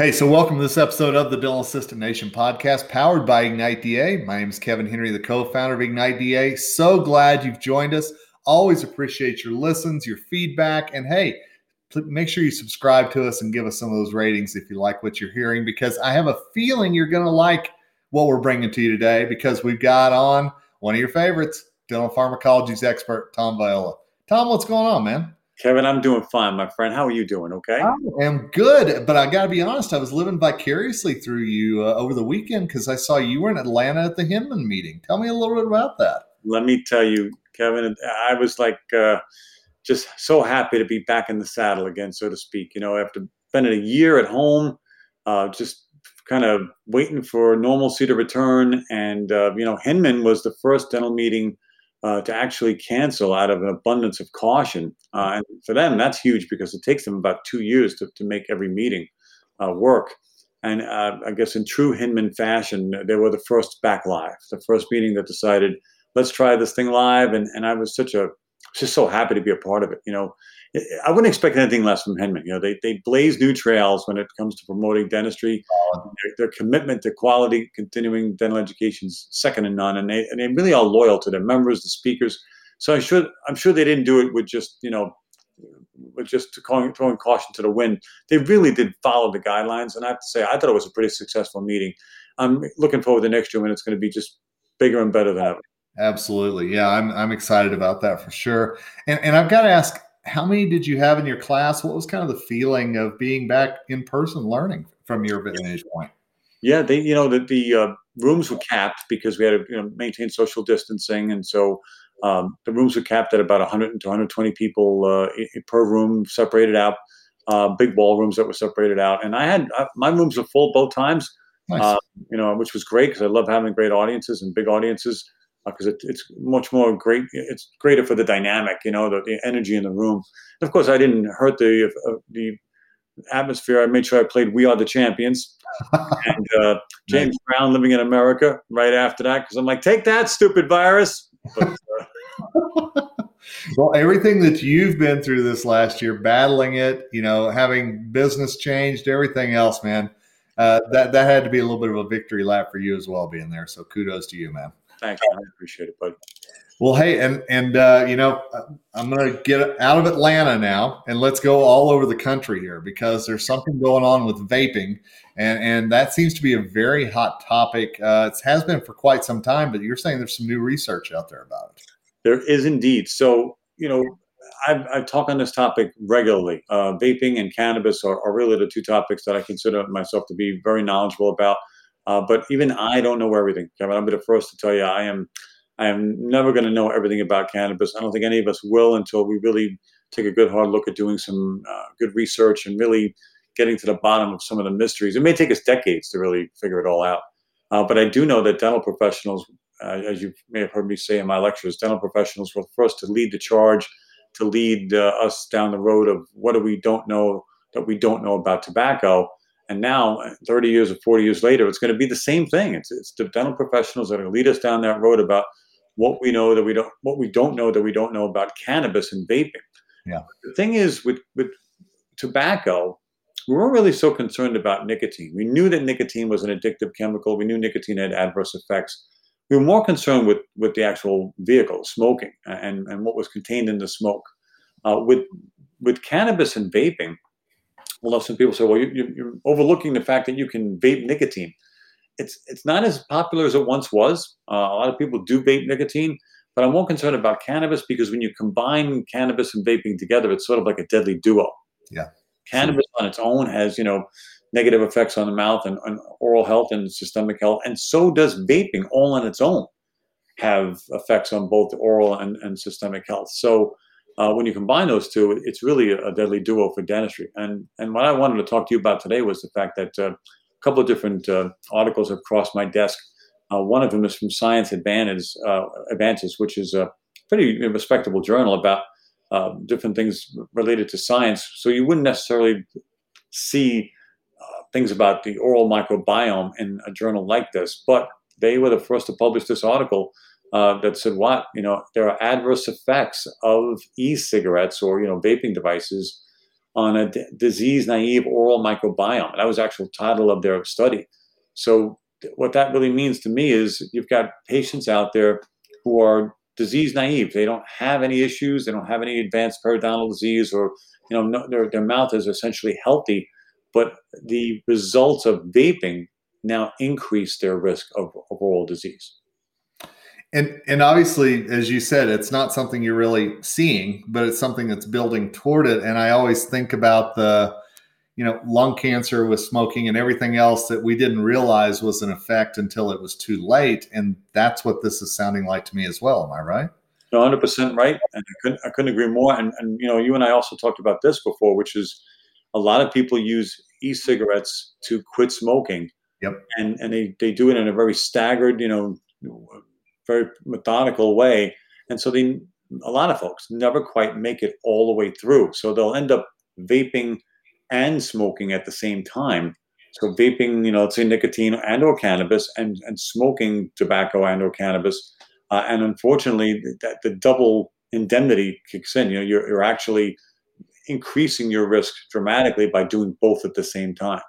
Hey, so welcome to this episode of the Dental Assistant Nation podcast powered by Ignite DA. My name is Kevin Henry, the co founder of Ignite DA. So glad you've joined us. Always appreciate your listens, your feedback, and hey, make sure you subscribe to us and give us some of those ratings if you like what you're hearing, because I have a feeling you're going to like what we're bringing to you today because we've got on one of your favorites, dental pharmacology's expert, Tom Viola. Tom, what's going on, man? Kevin, I'm doing fine, my friend. How are you doing? Okay. I am good, but I got to be honest. I was living vicariously through you uh, over the weekend because I saw you were in Atlanta at the Hinman meeting. Tell me a little bit about that. Let me tell you, Kevin. I was like uh, just so happy to be back in the saddle again, so to speak. You know, after spending a year at home, uh, just kind of waiting for normalcy to return, and uh, you know, Hinman was the first dental meeting uh, to actually cancel out of an abundance of caution. Uh, and for them, that's huge because it takes them about two years to, to make every meeting uh, work. And uh, I guess in true Hinman fashion, they were the first back live, the first meeting that decided, let's try this thing live. And, and I was such a, just so happy to be a part of it. You know, I wouldn't expect anything less from Hinman. You know, they, they blaze new trails when it comes to promoting dentistry. Their, their, commitment to quality continuing dental education is second to none, and they and they really are loyal to their members, the speakers. So I should I'm sure they didn't do it with just you know with just throwing, throwing caution to the wind. They really did follow the guidelines, and I have to say I thought it was a pretty successful meeting. I'm looking forward to the next year when it's going to be just bigger and better than ever. Absolutely, yeah, I'm I'm excited about that for sure. And and I've got to ask how many did you have in your class? What was kind of the feeling of being back in person learning from your vantage point? Yeah, they, you know, the, the uh, rooms were capped because we had to you know, maintain social distancing. And so um, the rooms were capped at about 100 to 120 people uh, per room, separated out, uh, big ballrooms that were separated out. And I had, uh, my rooms were full both times, nice. Uh, you know, which was great because I love having great audiences and big audiences because uh, it, it's much more great. It's greater for the dynamic, you know, the, the energy in the room. And of course, I didn't hurt the uh, the atmosphere. I made sure I played "We Are the Champions" and uh, James nice. Brown, "Living in America" right after that because I'm like, take that, stupid virus. But, uh, well, everything that you've been through this last year, battling it, you know, having business changed, everything else, man. Uh, that that had to be a little bit of a victory lap for you as well, being there. So kudos to you, man. Thanks, I appreciate it, bud. Well, hey, and and uh, you know, I'm going to get out of Atlanta now, and let's go all over the country here because there's something going on with vaping, and and that seems to be a very hot topic. Uh, it has been for quite some time, but you're saying there's some new research out there about it. There is indeed. So you know, I've, i talk on this topic regularly. Uh, vaping and cannabis are, are really the two topics that I consider myself to be very knowledgeable about. Uh, but even I don't know everything, Kevin. Be the first to tell you I am I am never going to know everything about cannabis. I don't think any of us will until we really take a good hard look at doing some uh, good research and really getting to the bottom of some of the mysteries. It may take us decades to really figure it all out. Uh, but I do know that dental professionals, uh, as you may have heard me say in my lectures, dental professionals were first to lead the charge, to lead uh, us down the road of what do we don't know that we don't know about tobacco. And now, 30 years or 40 years later, it's going to be the same thing. It's, it's the dental professionals that are going to lead us down that road about what we know that we don't, what we don't know that we don't know about cannabis and vaping. Yeah. The thing is, with with tobacco, we weren't really so concerned about nicotine. We knew that nicotine was an addictive chemical. We knew nicotine had adverse effects. We were more concerned with with the actual vehicle, smoking, and and what was contained in the smoke. Uh, with with cannabis and vaping, well, some people say, well, you, you're overlooking the fact that you can vape nicotine. It's it's not as popular as it once was. Uh, a lot of people do vape nicotine, but I'm more concerned about cannabis because when you combine cannabis and vaping together, it's sort of like a deadly duo. Yeah. Cannabis on its own has, you know, negative effects on the mouth and, and oral health and systemic health, and so does vaping all on its own have effects on both oral and, and systemic health. So uh, when you combine those two, it's really a, deadly duo for dentistry. And and what I wanted to talk to you about today was the fact that uh, a couple of different uh, articles have crossed my desk. Uh, one of them is from Science Advances, uh, Advances, which is a pretty respectable journal about uh, different things related to science. So you wouldn't necessarily see things about the oral microbiome in a journal like this, but they were the first to publish this article uh, that said what you know there are adverse effects of e-cigarettes or you know vaping devices on a d- disease naive oral microbiome. That was actual title of their study. So, what that really means to me is you've got patients out there who are disease naive. They don't have any issues. They don't have any advanced periodontal disease, or you know, no, their their mouth is essentially healthy. But the results of vaping now increase their risk of, of oral disease. And and obviously, as you said, it's not something you're really seeing, but it's something that's building toward it. And I always think about the, you know, lung cancer with smoking and everything else that we didn't realize was an effect until it was too late. And that's what this is sounding like to me as well. Am I right? 100 percent right, and I couldn't I couldn't agree more. And and you know, you and I also talked about this before, which is a lot of people use e-cigarettes to quit smoking. Yep. And and they, they do it in a very staggered, you know, very methodical way. And so they, a lot of folks never quite make it all the way through. So they'll end up vaping and smoking at the same time. So vaping, you know, let's say nicotine and or cannabis and, and smoking tobacco and or cannabis. Uh, and unfortunately, that the double indemnity kicks in. You know, you're, you're actually increasing your risk dramatically by doing both at the same time.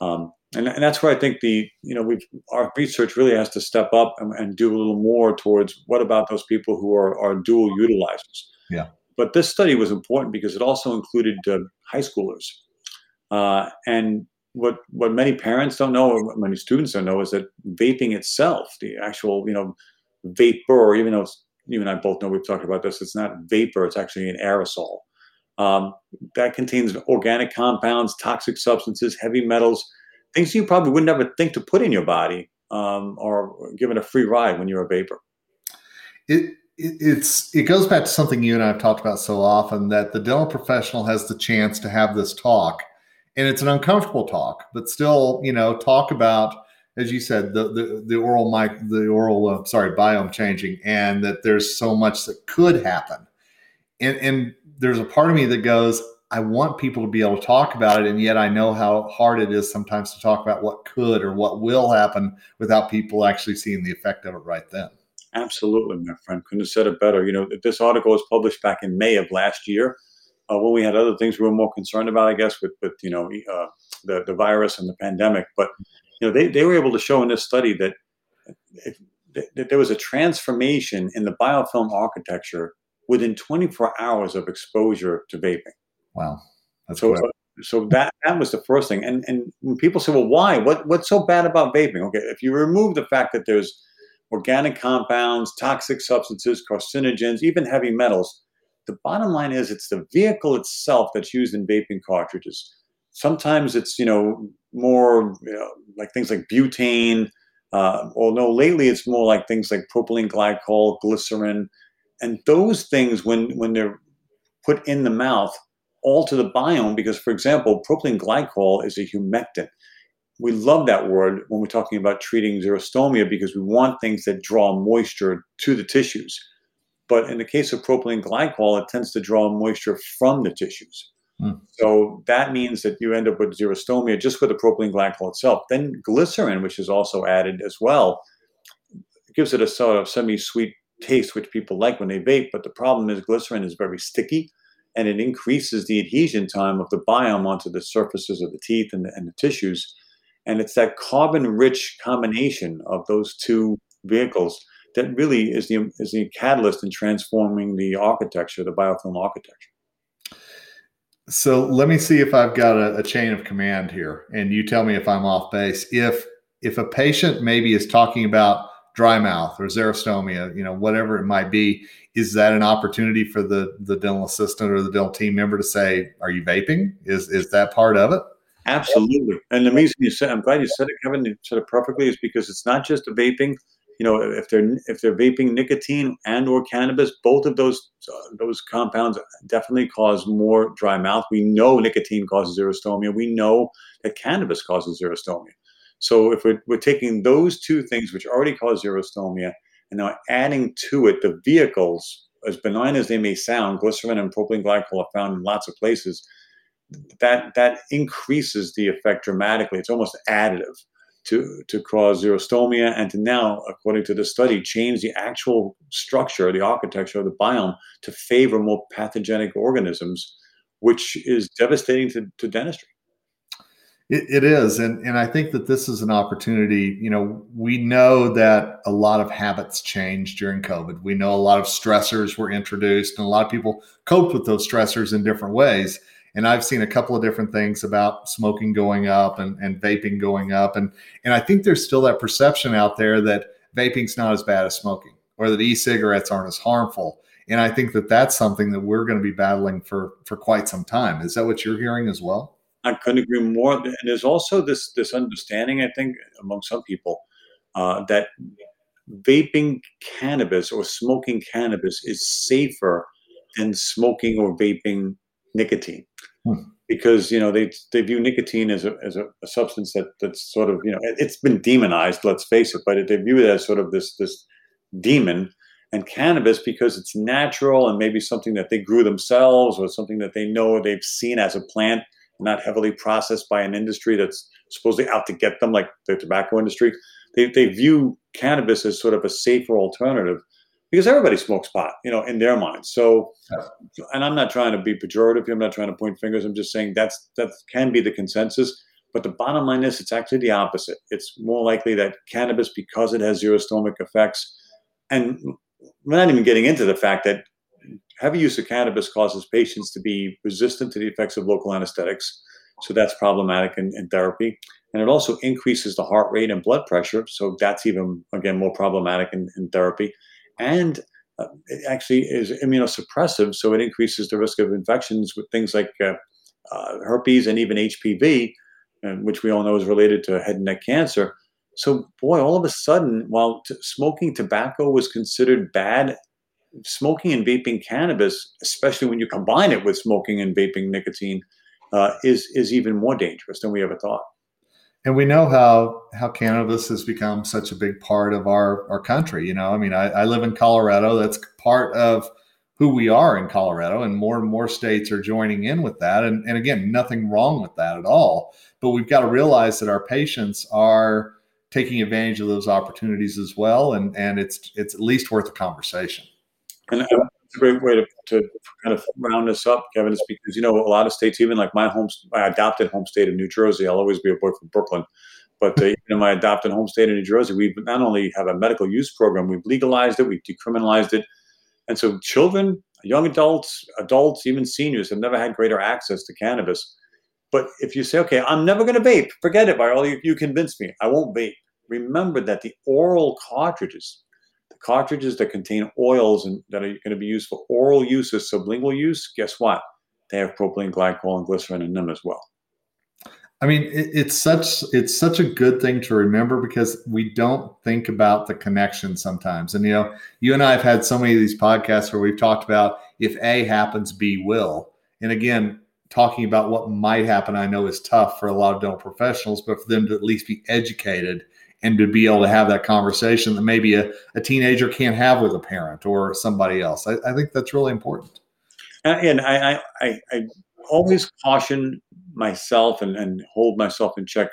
Um, and, and that's where I think the you know we've our research really has to step up and, and do a little more towards what about those people who are are dual utilizers. Yeah. But this study was important because it also included uh, high schoolers, uh, and what what many parents don't know, or many students don't know, is that vaping itself, the actual you know vapor, even though you and I both know we've talked about this, it's not vapor; it's actually an aerosol. Um, that contains organic compounds, toxic substances, heavy metals things you probably would never think to put in your body um, or given a free ride when you're a vapor. It, it, it's it goes back to something you and I have talked about so often that the dental professional has the chance to have this talk, and it's an uncomfortable talk, but still, you know, talk about as you said the the, the oral mic the oral uh, sorry biome changing, and that there's so much that could happen, and and there's a part of me that goes I want people to be able to talk about it, and yet I know how hard it is sometimes to talk about what could or what will happen without people actually seeing the effect of it right then. Absolutely, my friend. Couldn't have said it better. You know, this article was published back in May of last year, uh, when we had other things we were more concerned about, I guess, with with you know uh, the the virus and the pandemic. But you know, they they were able to show in this study that, if, that there was a transformation in the biofilm architecture within 24 hours of exposure to vaping. Wow. That's so, so that that was the first thing. And and when people say, well, why? What what's so bad about vaping? Okay, if you remove the fact that there's organic compounds, toxic substances, carcinogens, even heavy metals, the bottom line is it's the vehicle itself that's used in vaping cartridges. Sometimes it's you know more you know, like things like butane. Uh, although lately it's more like things like propylene glycol, glycerin, and those things when when they're put in the mouth alter the biome because, for example, propylene glycol is a humectant. We love that word when we're talking about treating xerostomia because we want things that draw moisture to the tissues. But in the case of propylene glycol, it tends to draw moisture from the tissues. Mm. So that means that you end up with xerostomia just with the propylene glycol itself. Then glycerin, which is also added as well, gives it a sort of semi-sweet taste, which people like when they vape. But the problem is glycerin is very sticky and it increases the adhesion time of the biome onto the surfaces of the teeth and the, and the tissues. And it's that carbon rich combination of those two vehicles that really is the, is the catalyst in transforming the architecture, the biofilm architecture. So let me see if I've got a, a chain of command here, and you tell me if I'm off base. If if a patient maybe is talking about dry mouth or xerostomia, you know, whatever it might be, is that an opportunity for the the dental assistant or the dental team member to say, "Are you vaping?" Is is that part of it? Absolutely. And the reason you said, I'm glad you said it, Kevin. You said it perfectly. Is because it's not just a vaping. You know, if they're if they're vaping nicotine and or cannabis, both of those uh, those compounds definitely cause more dry mouth. We know nicotine causes xerostomia. We know that cannabis causes xerostomia. So if we're, we're taking those two things, which already cause xerostomia, and now adding to it the vehicles, as benign as they may sound, glycerin and propylene glycol are found in lots of places. That that increases the effect dramatically. It's almost additive to to cause xerostomia and to now, according to the study, change the actual structure, the architecture of the biome to favor more pathogenic organisms which is devastating to, to dentistry. It, it is, and and I think that this is an opportunity. You know, we know that a lot of habits changed during COVID. We know a lot of stressors were introduced, and a lot of people coped with those stressors in different ways. And I've seen a couple of different things about smoking going up and, and vaping going up, and and I think there's still that perception out there that vaping's not as bad as smoking, or that e-cigarettes aren't as harmful. And I think that that's something that we're going to be battling for for quite some time. Is that what you're hearing as well? I couldn't agree more. And there's also this this understanding, I think, among some people uh, that vaping cannabis or smoking cannabis is safer than smoking or vaping nicotine. Hmm. Because you know they they view nicotine as a as a, a, substance that that's sort of you know it's been demonized. Let's face it, but they view it as sort of this this demon, and cannabis because it's natural and maybe something that they grew themselves or something that they know they've seen as a plant not heavily processed by an industry that's supposedly out to get them, like the tobacco industry. They, they view cannabis as sort of a safer alternative because everybody smokes pot, you know, in their minds. So, and I'm not trying to be pejorative here. I'm not trying to point fingers. I'm just saying that's that can be the consensus. But the bottom line is, it's actually the opposite. It's more likely that cannabis, because it has xerostomic effects, and we're not even getting into the fact that heavy use of cannabis causes patients to be resistant to the effects of local anesthetics. So that's problematic in, in, therapy. And it also increases the heart rate and blood pressure. So that's even, again, more problematic in, in therapy. And uh, it actually is immunosuppressive. So it increases the risk of infections with things like uh, uh, herpes and even HPV, uh, which we all know is related to head and neck cancer. So, boy, all of a sudden, while t- smoking tobacco was considered bad smoking and vaping cannabis, especially when you combine it with smoking and vaping nicotine, uh, is is even more dangerous than we ever thought. And we know how how cannabis has become such a big part of our our country. You know, I mean, I, I live in Colorado. That's part of who we are in Colorado, and more and more states are joining in with that. And, and again, nothing wrong with that at all. But we've got to realize that our patients are taking advantage of those opportunities as well, and and it's it's at least worth a conversation. And it's a great way to, to kind of round this up, Kevin, is because, you know, a lot of states, even like my home, my adopted home state of New Jersey, I'll always be a boy from Brooklyn. But uh, in my adopted home state of New Jersey, we not only have a medical use program, we've legalized it, we've decriminalized it. And so children, young adults, adults, even seniors have never had greater access to cannabis. But if you say, okay, I'm never going to vape, forget it, by all you, you convinced me, I won't vape. Remember that the oral cartridges cartridges that contain oils and that are going to be used for oral use or sublingual use, guess what? They have propylene glycol and glycerin in them as well. I mean, it, it's such it's such a good thing to remember because we don't think about the connection sometimes. And you know, you and I have had so many of these podcasts where we've talked about if A happens, B will. And again, talking about what might happen, I know is tough for a lot of dental professionals, but for them to at least be educated and to be able to have that conversation that maybe a, a teenager can't have with a parent or somebody else. I, I think that's really important. Uh, and I, I, I always caution myself and, and hold myself in check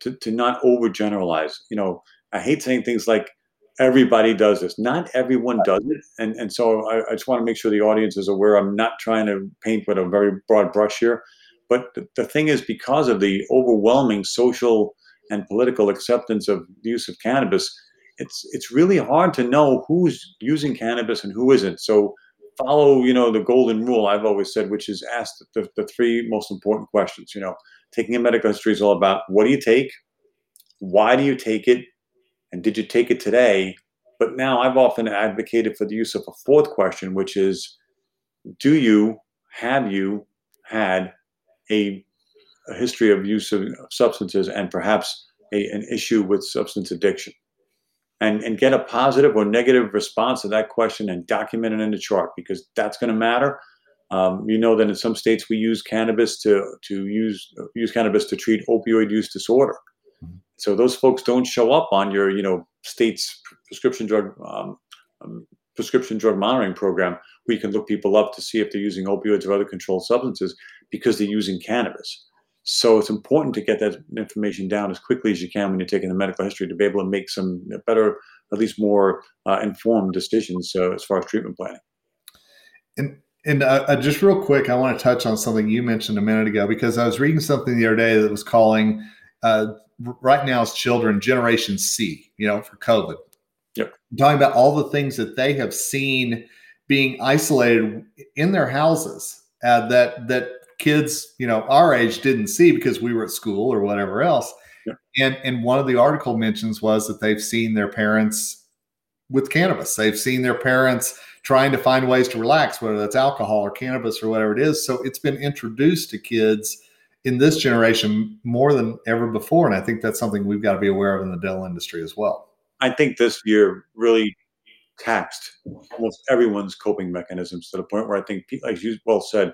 to, to not overgeneralize. You know, I hate saying things like everybody does this. Not everyone does it. And, and so I, I just want to make sure the audience is aware. I'm not trying to paint with a very broad brush here. But the, the thing is, because of the overwhelming social and political acceptance of the use of cannabis, it's it's really hard to know who's using cannabis and who isn't. So follow, you know, the golden rule I've always said, which is ask the, the three most important questions. You know, taking a medical history is all about what do you take, why do you take it, and did you take it today? But now I've often advocated for the use of a fourth question, which is, do you have you had a a history of use of substances and perhaps a, an issue with substance addiction. And, and get a positive or negative response to that question and document it in the chart because that's going to matter. Um, you know that in some states we use cannabis to to use use cannabis to treat opioid use disorder. Mm-hmm. So those folks don't show up on your you know state's prescription drug um, um, prescription drug monitoring program where you can look people up to see if they're using opioids or other controlled substances because they're using cannabis. So it's important to get that information down as quickly as you can when you're taking the medical history to be able to make some better, at least more uh, informed decisions uh, as far as treatment planning. And And uh, just real quick, I want to touch on something you mentioned a minute ago because I was reading something the other day that was calling uh, right now as children Generation C, you know, for COVID. Yep. talking about all the things that they have seen being isolated in their houses uh, that that kids, you know, our age didn't see because we were at school or whatever else. Yep. And and one of the article mentions was that they've seen their parents with cannabis. They've seen their parents trying to find ways to relax, whether that's alcohol or cannabis or whatever it is. So it's been introduced to kids in this generation more than ever before. And I think that's something we've got to be aware of in the dental industry as well. I think this year really taxed almost everyone's coping mechanisms to the point where I think, like you well said,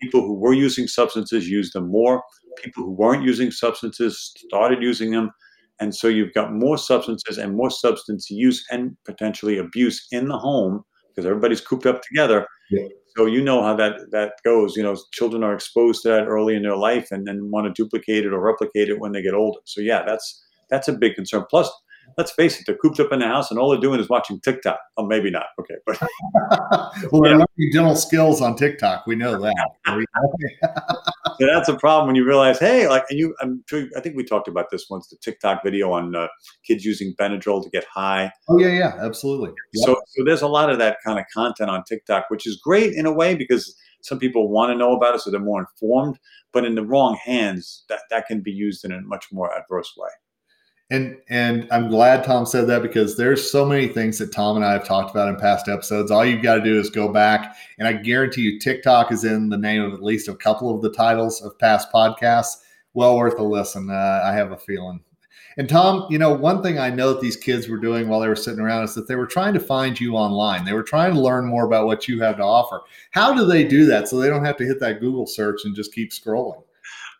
people who were using substances used them more. People who weren't using substances started using them. And so you've got more substances and more substance use and potentially abuse in the home because everybody's cooped up together. Yeah. So you know how that that goes. You know, children are exposed to that early in their life and then want to duplicate it or replicate it when they get older. So yeah, that's that's a big concern. Plus, let's face it, they're cooped up in the house and all they're doing is watching TikTok. Oh, maybe not. Okay, but well, they're learning dental skills on TikTok. We know that. so that's a problem when you realize, hey, like, and you, I'm sure, I think we talked about this once, the TikTok video on uh, kids using Benadryl to get high. Oh yeah, yeah, absolutely. Yep. So, so there's a lot of that kind of content on TikTok, which is great in a way because some people want to know about it, so they're more informed. But in the wrong hands, that that can be used in a much more adverse way. And and I'm glad Tom said that because there's so many things that Tom and I have talked about in past episodes. All you've got to do is go back, and I guarantee you, TikTok is in the name of at least a couple of the titles of past podcasts. Well worth a listen. Uh, I have a feeling. And Tom, you know, one thing I know that these kids were doing while they were sitting around is that they were trying to find you online. They were trying to learn more about what you have to offer. How do they do that so they don't have to hit that Google search and just keep scrolling?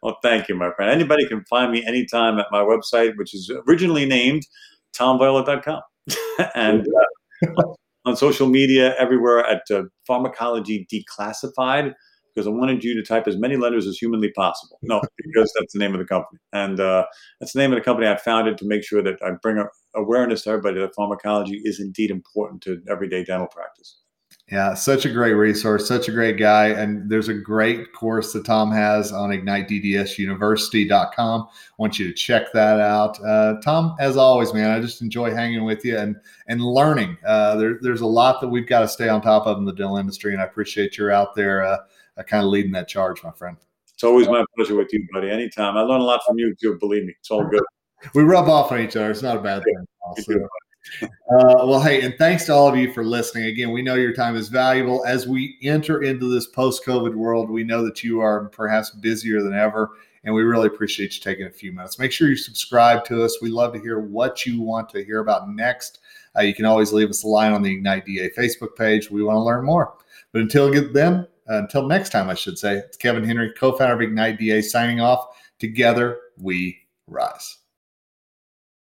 Well, thank you, my friend. Anybody can find me anytime at my website, which is originally named tomviola.com. and uh, on social media, everywhere at uh, Pharmacology Declassified, because I wanted you to type as many letters as humanly possible. No, because that's the name of the company. And uh, that's the name of the company I founded to make sure that I bring awareness to everybody that pharmacology is indeed important to everyday dental practice. Yeah, such a great resource, such a great guy. And there's a great course that Tom has on igniteddsuniversity.com. I want you to check that out. Uh, Tom, as always, man, I just enjoy hanging with you and and learning. Uh, there, there's a lot that we've got to stay on top of in the dental industry, and I appreciate you're out there uh, uh kind of leading that charge, my friend. It's always my pleasure with you, buddy. Anytime. I learn a lot from you, too. Believe me, it's all good. we rub off on each other. It's not a bad thing. Uh, well, hey, and thanks to all of you for listening. Again, we know your time is valuable. As we enter into this post COVID world, we know that you are perhaps busier than ever, and we really appreciate you taking a few minutes. Make sure you subscribe to us. We love to hear what you want to hear about next. Uh, you can always leave us a line on the Ignite DA Facebook page. We want to learn more. But until then, uh, until next time, I should say, it's Kevin Henry, co founder of Ignite DA, signing off. Together, we rise.